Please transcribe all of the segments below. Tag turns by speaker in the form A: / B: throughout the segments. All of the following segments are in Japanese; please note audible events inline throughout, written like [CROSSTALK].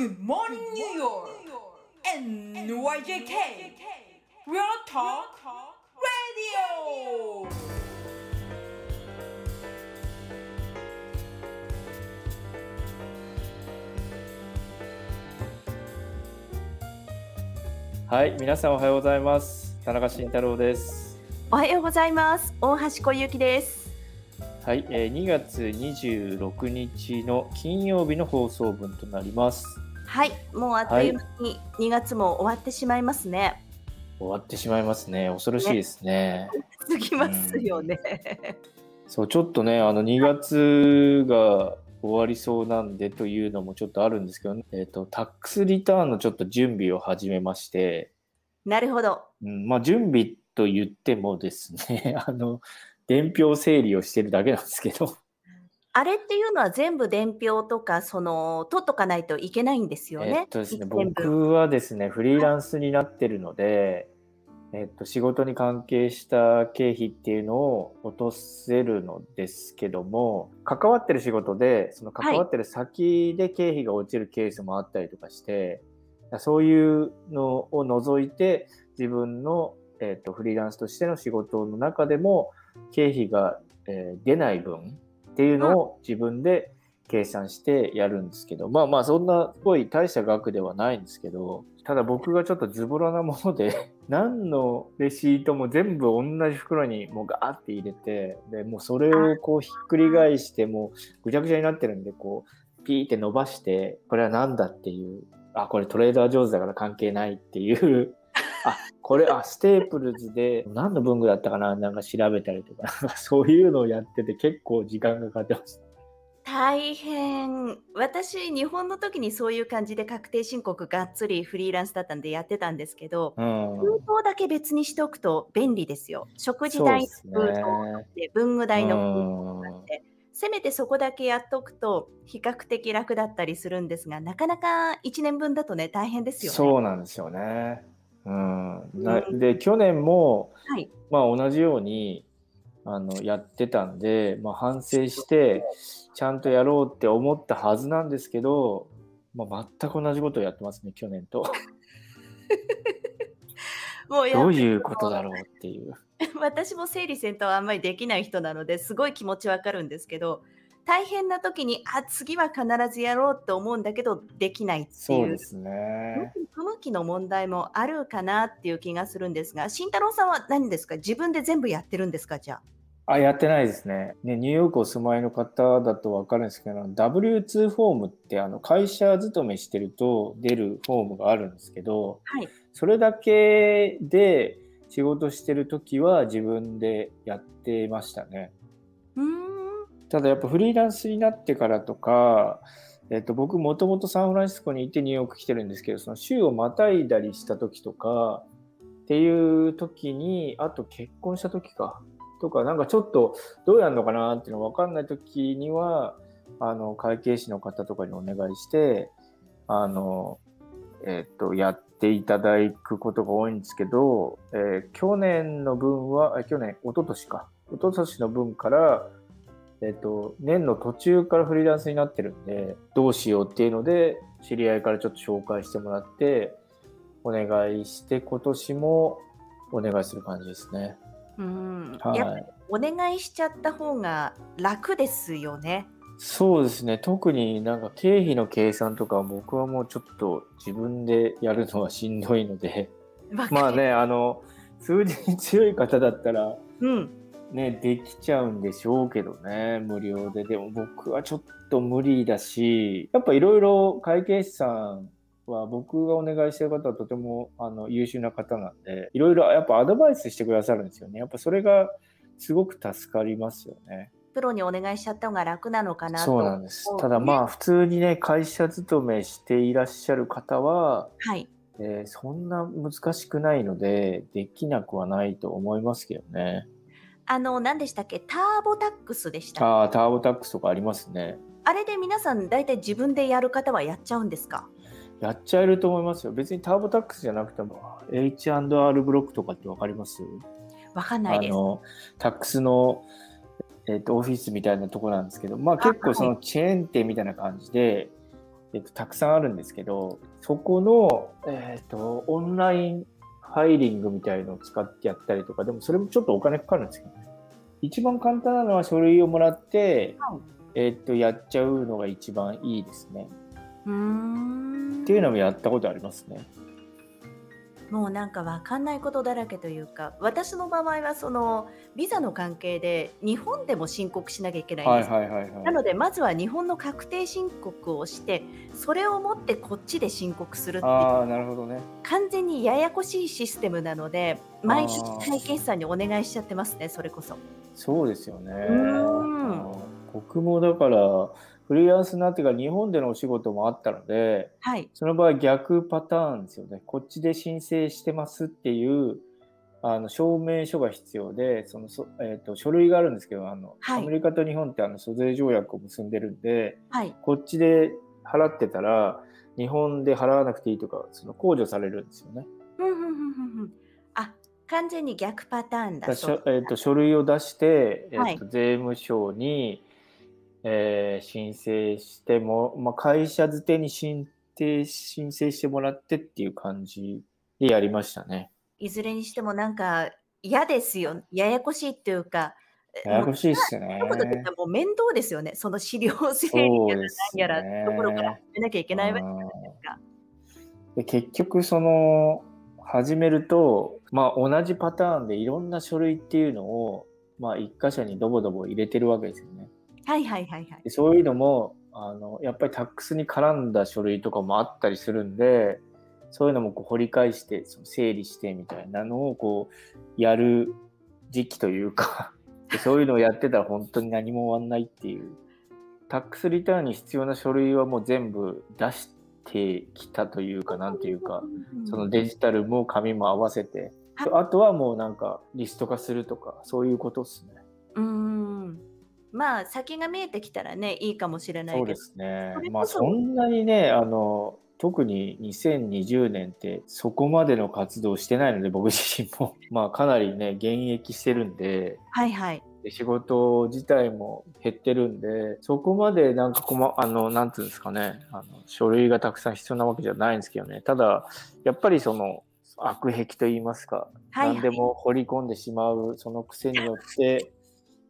A: Good morning, New York! NYJK! Real Talk Radio!
B: はい、皆さんおはようございます。田中慎太郎です。
C: おはようございます。大橋小雪です。
B: はい、えー2月26日の金曜日の放送分となります。
C: はい、もうあっという間に2月も終わってしまいますね。
B: 終わってしまいますね。恐ろしいですね。[LAUGHS]
C: 過ぎますよね。
B: そう、ちょっとね、あの2月が終わりそうなんでというのもちょっとあるんですけど、ね、えっ、と、タックスリターンのちょっと準備を始めまして、
C: なるほど。
B: うん、まあ準備と言ってもですね、[LAUGHS] あの、伝票整理をしてるだけなんですけど、
C: あれっていうのは全部伝票とかその取っとかないといけないんですよね。
B: えっとですね、僕はですね、フリーランスになってるので、えっと、仕事に関係した経費っていうのを落とせるのですけども、関わってる仕事で、その関わってる先で経費が落ちるケースもあったりとかして、そういうのを除いて、自分の、えっと、フリーランスとしての仕事の中でも、経費が、えー出ない分っていうのを自分で計算してやるんですけど、まあまあそんなすごい大した額ではないんですけど、ただ僕がちょっとズボラなもので、[LAUGHS] 何のレシートも全部同じ袋にもうガーって入れて、で、もうそれをこうひっくり返して、もうぐちゃぐちゃになってるんで、こう、ピーって伸ばして、これは何だっていう、あ、これトレーダー上手だから関係ないっていう、[LAUGHS] あ、これ、あ、 Staples で何の文具だったかな？なんか調べたりとか、[LAUGHS] そういうのをやってて結構時間がかかってました。
C: 大変。私、日本の時にそういう感じで確定申告がっつりフリーランスだったんでやってたんですけど、
B: うん。
C: 封筒だけ別にしておくと便利ですよ。食事代
B: そうですね
C: の封筒で文具代の封
B: うん
C: 筒ってせめてそこだけやっとくと比較的楽だったりするんですがなかなか1年分だとね大変ですよね。
B: そうなんですよね。うん、で去年も、
C: はい、
B: まあ、同じようにあのやってたんで、まあ、反省してちゃんとやろうって思ったはずなんですけど、まあ、全く同じことをやってますね去年と。[LAUGHS]
C: もうや
B: どういうことだろうっていう。[LAUGHS]
C: 私も整理整頓はあんまりできない人なのですごい気持ちわかるんですけど大変な時にあ次は必ずやろうって思うんだけどできないっていう
B: そうですね。
C: 不向きの問題もあるかなっていう気がするんですが慎太郎さんは何ですか？自分で全部やってるんですか？じゃあ。
B: あ、やってないですね。ね、ニューヨークお住まいの方だとわかるんですけど、W2 フォームってあの会社勤めしてると出るフォームがあるんですけど、
C: はい
B: それだけで仕事してる時は自分でやってましたね。
C: うーん
B: ただやっぱフリーランスになってからとか、えっと、僕もともとサンフランシスコにいてニューヨーク来てるんですけど、その週をまたいだりした時とかっていう時に、あと結婚した時か、とか、なんかちょっとどうやるのかなっていうの分かんない時には、あの、会計士の方とかにお願いして、あの、えっと、やっていただくことが多いんですけど、えー去年の分は、去年、一昨年か。一昨年の分から、えっと、年の途中からフリーランスになってるんで、どうしようっていうので、知り合いからちょっと紹介してもらって、お願いして、今年もお願いする感じですね。
C: うん
B: はい。
C: やっぱりお願いしちゃった方が楽ですよね。
B: そうですね。特になんか経費の計算とかは僕はもうちょっと自分でやるのはしんどいので。まあね、あの、数字に強い方だったら、
C: うん。
B: ね、できちゃうんでしょうけどね、無料で。でも僕はちょっと無理だし、やっぱいろいろ会計士さんは僕がお願いしてる方はとてもあの優秀な方なんで、いろいろやっぱアドバイスしてくださるんですよね。やっぱそれがすごく助かりますよね。
C: プロにお願いしちゃった方が楽なのかなと。
B: そうなんですただまあ普通にね、会社勤めしていらっしゃる方は、
C: はい。
B: えーそんな難しくないので、できなくはないと思いますけどね。
C: あの、何でしたっけ？ターボタックスでした。
B: ああ、ターボタックスとかありますね。
C: あれで皆さん大体自分でやる方はやっちゃうんですか？
B: やっちゃえると思いますよ。別にターボタックスじゃなくても、H&R ブロックとかってわかります？
C: わかんないです。
B: あの、タックスの、えっとオフィスみたいなところなんですけど、まあ結構そのチェーン店みたいな感じで、えっと、たくさんあるんですけど、そこの、えっと、オンラインファイリングみたいのを使ってやったりとか、でもそれもちょっとお金かかるんですけどね。一番簡単なのは書類をもらって、
C: はい
B: えっと、やっちゃうのが一番いいですね。
C: うーん
B: っていうのもやったことありますね。
C: もうなんかわかんないことだらけというか私の場合はそのビザの関係で日本でも申告しなきゃいけないん
B: はい
C: です、
B: はいはいはい。
C: なのでまずは日本の確定申告をしてそれを持ってこっちで申告するっていう
B: ああ、なるほどね。
C: 完全にややこしいシステムなので毎日
B: あー
C: 会計士さんにお願いしちゃってますねそれこそ。
B: そうですよね。
C: うん
B: 僕もだから、フリーランスになってから日本でのお仕事もあったので、
C: はい。
B: その場合逆パターンですよね。こっちで申請してますっていうあの証明書が必要で、そのそえー、と書類があるんですけど、あの
C: はい。
B: アメリカと日本ってあの租税条約を結んでるんで、
C: はい。
B: こっちで払ってたら、日本で払わなくていいとか、その控除されるんですよね。
C: あ完全に逆パターン
B: だ
C: だ
B: えー、と書類を出して、えーと
C: はい。
B: 税務署に、えー申請しても、まあ、会社づてに申請申請してもらってっていう感じでやりましたね。
C: いずれにしてもなんか嫌ですよややこしいっていうか
B: ややこしいっすね
C: もう面倒ですよねその資料整理やら何やら
B: ね
C: ところから始めなきゃいけないわけじゃ
B: うん
C: ないですか。
B: で結局その始めると、まあ、同じパターンでいろんな書類っていうのを、まあ、一箇所にドボドボ入れてるわけですよね。
C: はいはいはいはい。
B: でそういうのもあのやっぱりタックスに絡んだ書類とかもあったりするんでそういうのもこう掘り返してその整理してみたいなのをこうやる時期というかで [LAUGHS] そういうのをやってたら本当に何も終わんないっていう。タックスリターンに必要な書類はもう全部出してきたというかなんていうかそのデジタルも紙も合わせて。
C: はい
B: あとはもうなんかリスト化するとかそういうことですね。
C: うーんまあ先が見えてきたらねいいかもしれないけど。
B: そうですね。まあそんなにね、あの、特に2020年ってそこまでの活動してないので僕自身も。[LAUGHS] まあかなりね現役してるんで。
C: はいはい。
B: で仕事自体も減ってるんでそこまでなんかこまあのなんていうんですかね。あの書類がたくさん必要なわけじゃないんですけどね。ただやっぱりその悪癖と言いますか、
C: はいはい。
B: 何でも掘り込んでしまうその癖によって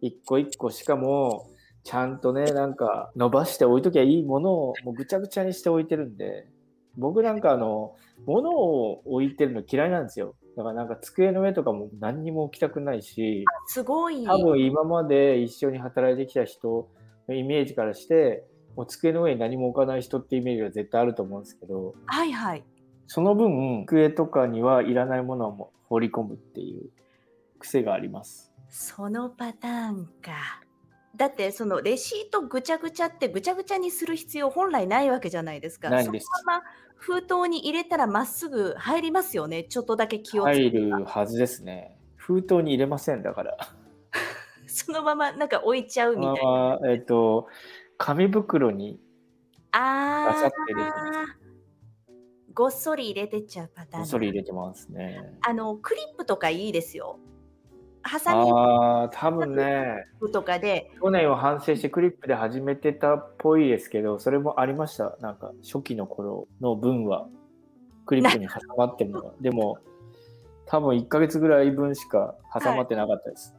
B: 一個一個しかもちゃんとねなんか伸ばして置いときゃいいものをもうぐちゃぐちゃにして置いてるんで僕なんかあの物を置いてるの嫌いなんですよだからなんか机の上とかも何にも置きたくないし
C: すごい。
B: 多分今まで一緒に働いてきた人のイメージからしてもう机の上に何も置かない人ってイメージが絶対あると思うんですけど
C: はいはい。
B: その分机とかにはいらないものをもう放り込むっていう癖があります。
C: そのパターンか。だってそのレシートぐちゃぐちゃってぐちゃぐちゃにする必要本来ないわけじゃないですか。
B: ないです
C: そのまま封筒に入れたらまっすぐ入りますよね。ちょっとだけ気をつけ
B: 入
C: て。
B: るはずですね。封筒に入れませんだから。[LAUGHS]
C: そのままなんか置いちゃうみたいな。
B: えっ、と紙袋に
C: ああ。ごっそり入れてっちゃうパターンだ。
B: それ入れてますね。
C: あのクリップとかいいですよ。ハサミ。
B: ああ多分ね。
C: とかで、
B: 去年は反省してクリップで始めてたっぽいですけどそれもありました。なんか初期の頃の分は。クリップに挟まってるのが。でも多分1ヶ月ぐらい分しか挟まってなかったです、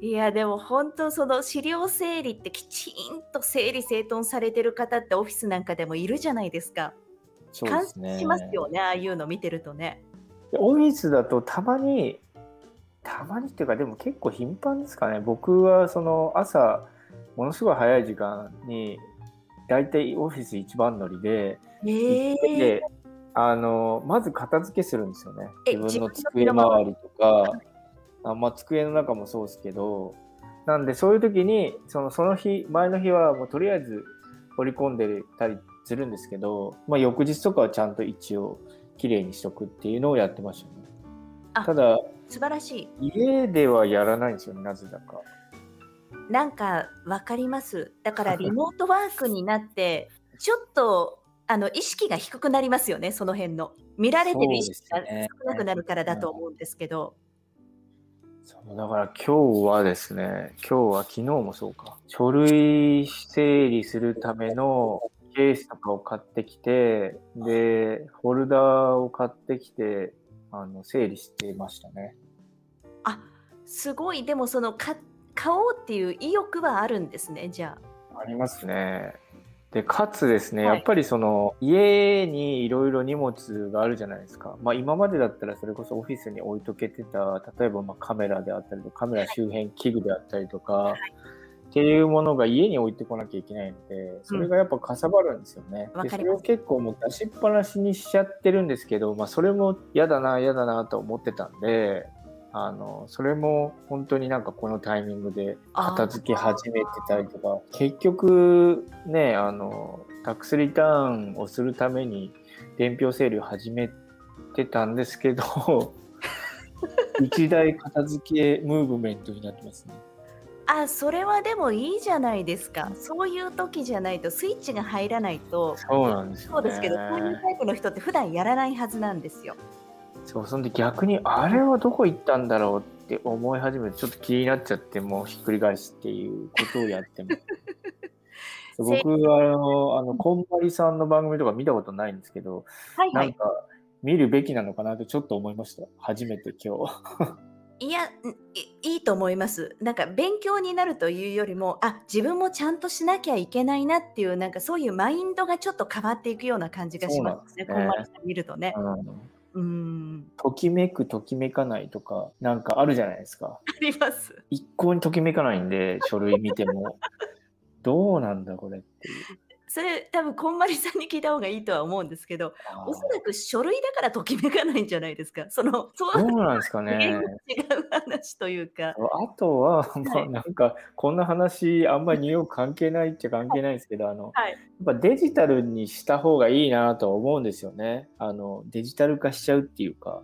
C: い。やでも本当その資料整理ってきちんと整理整頓されてる方ってオフィスなんかでもいるじゃないですか。感
B: そうですね。
C: 心しますよね、ああいうの見てるとね。
B: でオフィスだとたまにたまにっていうかでも結構頻繁ですかね。僕はその朝ものすごい早い時間に大体オフィス一番乗りで
C: え
B: 行ってて、あのまず片付けするんですよね。
C: え
B: 自分の机周りとかあ、まあ、机の中もそうですけど。なんでそういう時にそのその日前の日はもうとりあえず掘り込んでたりするんですけど、まあ、翌日とかはちゃんと一応きれいにしとくっていうのをやってましたね。
C: あ
B: ただ
C: 素晴らしい。
B: 家ではやらないんですよねなぜだか
C: なんかわかります？だから [LAUGHS] リモートワークになって、ちょっとあの意識が低くなりますよね、その辺の。見られてる意識が少なくなるからだと思うんですけど。
B: そうだから今日はですね今日は昨日もそうか書類整理するためのケースとかを買ってきて、で、フォルダーを買ってきて、あの整理してましたね。
C: あすごいでもそのか買おうっていう意欲はあるんですねじゃあ。
B: ありますね。で、かつですね、
C: はい
B: やっぱりその、家にいろいろ荷物があるじゃないですか。まあ今までだったらそれこそオフィスに置いとけてた、例えばまあカメラであったりとか、カメラ周辺器具であったりとか、っていうものが家に置いてこなきゃいけないので、それがやっぱかさばるんですよね。でそれを結構もう出しっぱなしにしちゃってるんですけど、まあそれも嫌だな、嫌だなと思ってたんで、あの、それも本当になんかこのタイミングで片付け始めてたりとか、結局ね、あの、タックスリターンをするために伝票整理を始めてたんですけど、[LAUGHS] 一大片付けムーブメントになってますね。
C: あそれはでもいいじゃないですか。そういう時じゃないとスイッチが入らないと。
B: そうなんです。
C: そうですけど、こういうタイプの人って普段やらないはずなんですよ。
B: そう、そんで逆に、あれはどこ行ったんだろうって思い始めて、ちょっと気になっちゃって、もうひっくり返しっていうことをやってます。[LAUGHS] そう僕はあの、あの、こんまりさんの番組とか見たことないんですけど、
C: はいはい。
B: なんか、見るべきなのかなとちょっと思いました。初めて今日。
C: いやんいいいと思います。なんか勉強になるというよりも、あ自分もちゃんとしなきゃいけないなっていう、なんかそういうマインドがちょっと変わっていくような感じがしますね。
B: すね
C: 見るとね。
B: うん
C: うん。
B: ときめく、ときめかないとか、なんかあるじゃないですか。
C: あります。
B: 一向にときめかないんで、書類見ても。どうなんだこれっていう。
C: それ多分こんまりさんに聞いた方がいいとは思うんですけど、おそらく書類だからときめかないんじゃないですか？[LAUGHS] その、そう
B: なんですかね。[LAUGHS]
C: 違う話というか。
B: あとは、まあ、
C: はい
B: なんか、こんな話、あんまりニューヨーク関係ないっちゃ関係ないんですけど、あの、
C: はい
B: やっぱデジタルにした方がいいなとは思うんですよね。あの、デジタル化しちゃうっていうか、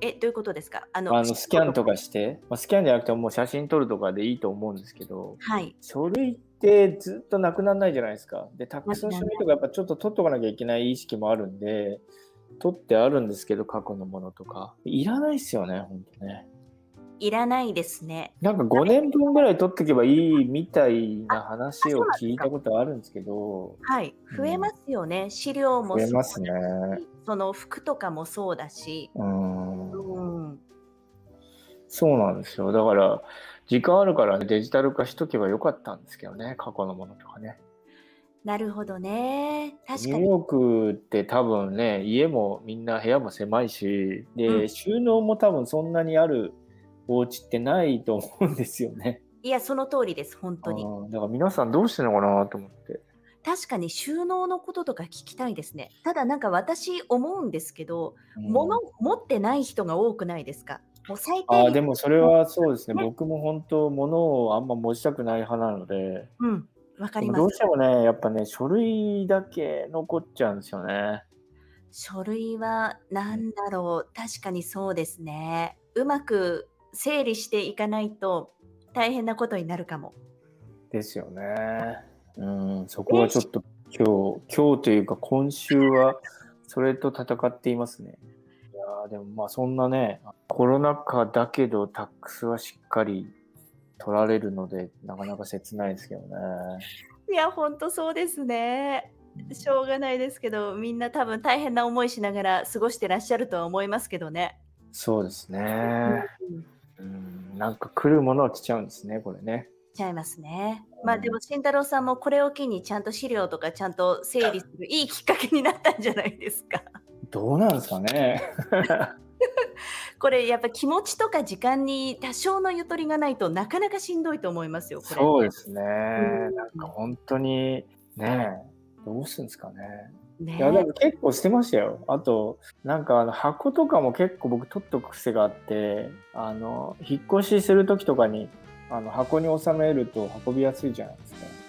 C: え、どういうことですか？あ
B: あの、スキャンとかして、まあ、スキャンじゃなくてももう写真撮るとかでいいと思うんですけど、
C: はい。
B: 書類ってずっとなくならないじゃないですか。で、たくさん書類とかやっぱちょっと取っとかなきゃいけない意識もあるんで、取ってあるんですけど、過去のものとか。いらないっすよね、ほんとね。
C: いらないですね。
B: なんか5年分ぐらい取っておけばいいみたいな話を聞いたことあるんですけど、
C: はい。増えますよね。資料も
B: 増え
C: そうだし
B: ますね。
C: その服とかもそうだし。
B: うん。
C: うん。
B: そうなんですよ。だから、時間あるからデジタル化しとけばよかったんですけどね、過去のものとかね。
C: なるほどね。確かに。
B: ニューヨークって多分ね、家もみんな部屋も狭いし、で、
C: うん
B: 収納も多分そんなにあるお家ってないと思うんですよね。
C: いや、その通りです。本当に。
B: うんだから皆さんどうしてるのかなと思って。
C: 確かに収納のこととか聞きたいですね。ただなんか私思うんですけど、
B: うん
C: 物持ってない人が多くないですか？もう最低
B: あーでもそれはそうですね、
C: ね
B: 僕も本当、物をあんま持ちたくない派なので、
C: うん。わかります
B: どうし。てもね、やっぱね、書類だけ残っちゃうんですよね。
C: 書類は何だろう。確かにそうですね。うまく整理していかないと大変なことになるかも。
B: ですよね。うん、そこはちょっと今日、今日というか今週はそれと戦っていますね。いやーでもまあそんなね、コロナ禍だけどタックスはしっかり取られるので、なかなか切ないですけどね。
C: いや、ほんとそうですね。しょうがないですけど、みんな多分大変な思いしながら過ごしてらっしゃるとは思いますけどね。
B: そうですね。うん、なんか来るものは来ちゃうんですね、これね。
C: ちゃいますね。まあでも慎太郎さんもこれを機にちゃんと資料とかちゃんと整理するいいきっかけになったんじゃないですか。
B: どうなんですかね。[LAUGHS]
C: これやっぱ気持ちとか時間に多少のゆとりがないとなかなかしんどいと思いますよ。
B: そうですね。
C: ん
B: なんか本当にね、どうするんですかね。
C: ね
B: いや、でも結構してましたよ。あと、なんかあの箱とかも結構僕取っとく癖があって、あの、引っ越しするときとかに、あの箱に収めると運びやすいじゃないですか。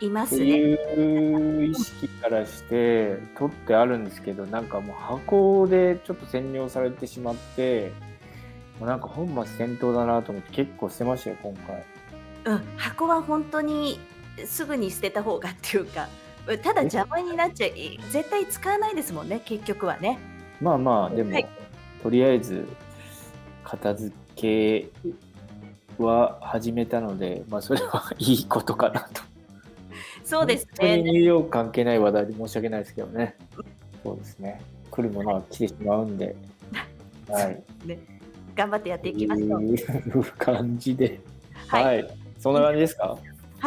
C: いますね。
B: いう意識からして取ってあるんですけど、なんかもう箱でちょっと占領されてしまって、もうなんか本末転倒だなと思って結構捨てましたよ、今回。
C: うん、箱は本当にすぐに捨てた方がっていうか、ただ邪魔になっちゃい、絶対使わないですもんね、結局はね。
B: まあまあ、でも、
C: はい
B: とりあえず片付けは始めたので、まあそれは [LAUGHS] いいことかなと。
C: そうですね。
B: ニューヨーク関係ない話題で申し訳ないですけどね。そうですね。来るものは来てしまうんで。はい。
C: 頑張ってやっていきましょう。
B: いう感じで。
C: はい、
B: は。
C: はいい、
B: そんな感じですか？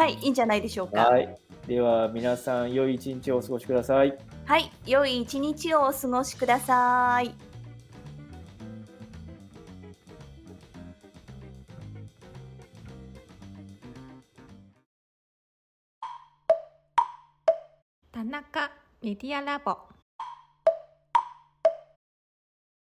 C: い、いんじゃないでしょうか。
B: はい。では、皆さん、良い一日をお過ごしください。
C: はい、良い一日をお過ごしください。
D: 田中メディアラボ